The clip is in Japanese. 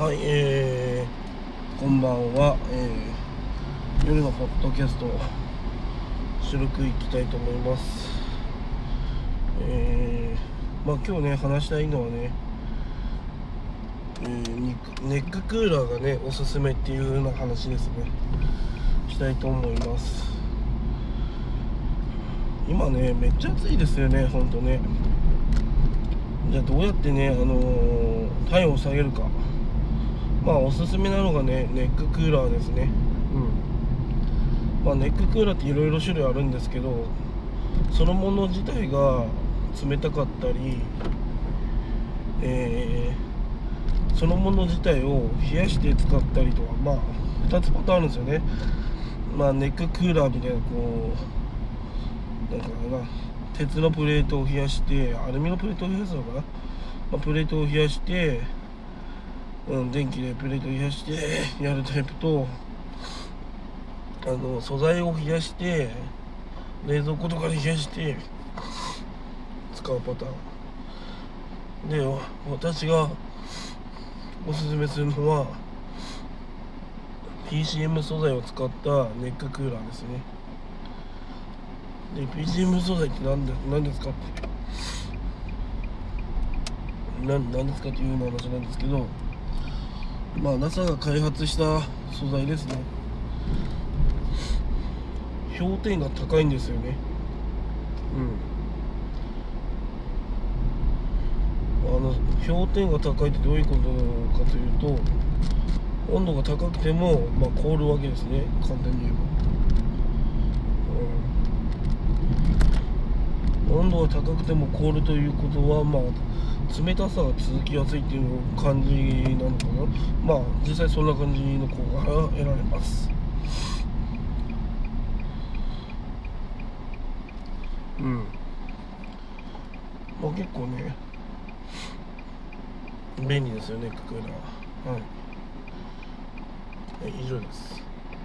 はい、えー、こんばんは、えー、夜のポッドキャスト収録いきたいと思います。えー、まあ今日ね話したいのはね、えーネッククーラーがねおすすめっていうような話ですね。したいと思います。今ねめっちゃ暑いですよね、ほんとね。じゃあどうやってね、あのー体温を下げるか。まあおすすめなのがねネッククーラーですね。うん。まあネッククーラーっていろいろ種類あるんですけどそのもの自体が冷たかったりえーそのもの自体を冷やして使ったりとかまあ2つパターンあるんですよね。まあネッククーラーみたいなこうなんかな鉄のプレートを冷やしてアルミのプレートを冷やすのかな、まあ、プレートを冷やしてうん、電気でプレート冷やしてやるタイプとあの素材を冷やして冷蔵庫とかで冷やして使うパターン。で私がおすすめするのは PCM 素材を使ったネッククーラーですね。で PCM 素材って何で何ですかって。何ですかっていうような話なんですけどまあ NASA が開発した素材ですね。氷点が高いんですよね。うん。あの氷点が高いってどういうことなのかというと温度が高くても、まあ、凍るわけですね。簡単に言えば、うん、温度が高くても凍るということはまあ冷たさが続きやすいっていう感じなのかな。まあ実際そんな感じの効果が得られます。うん。まあ結構ね便利ですよねクーラーはい、はい、以上です。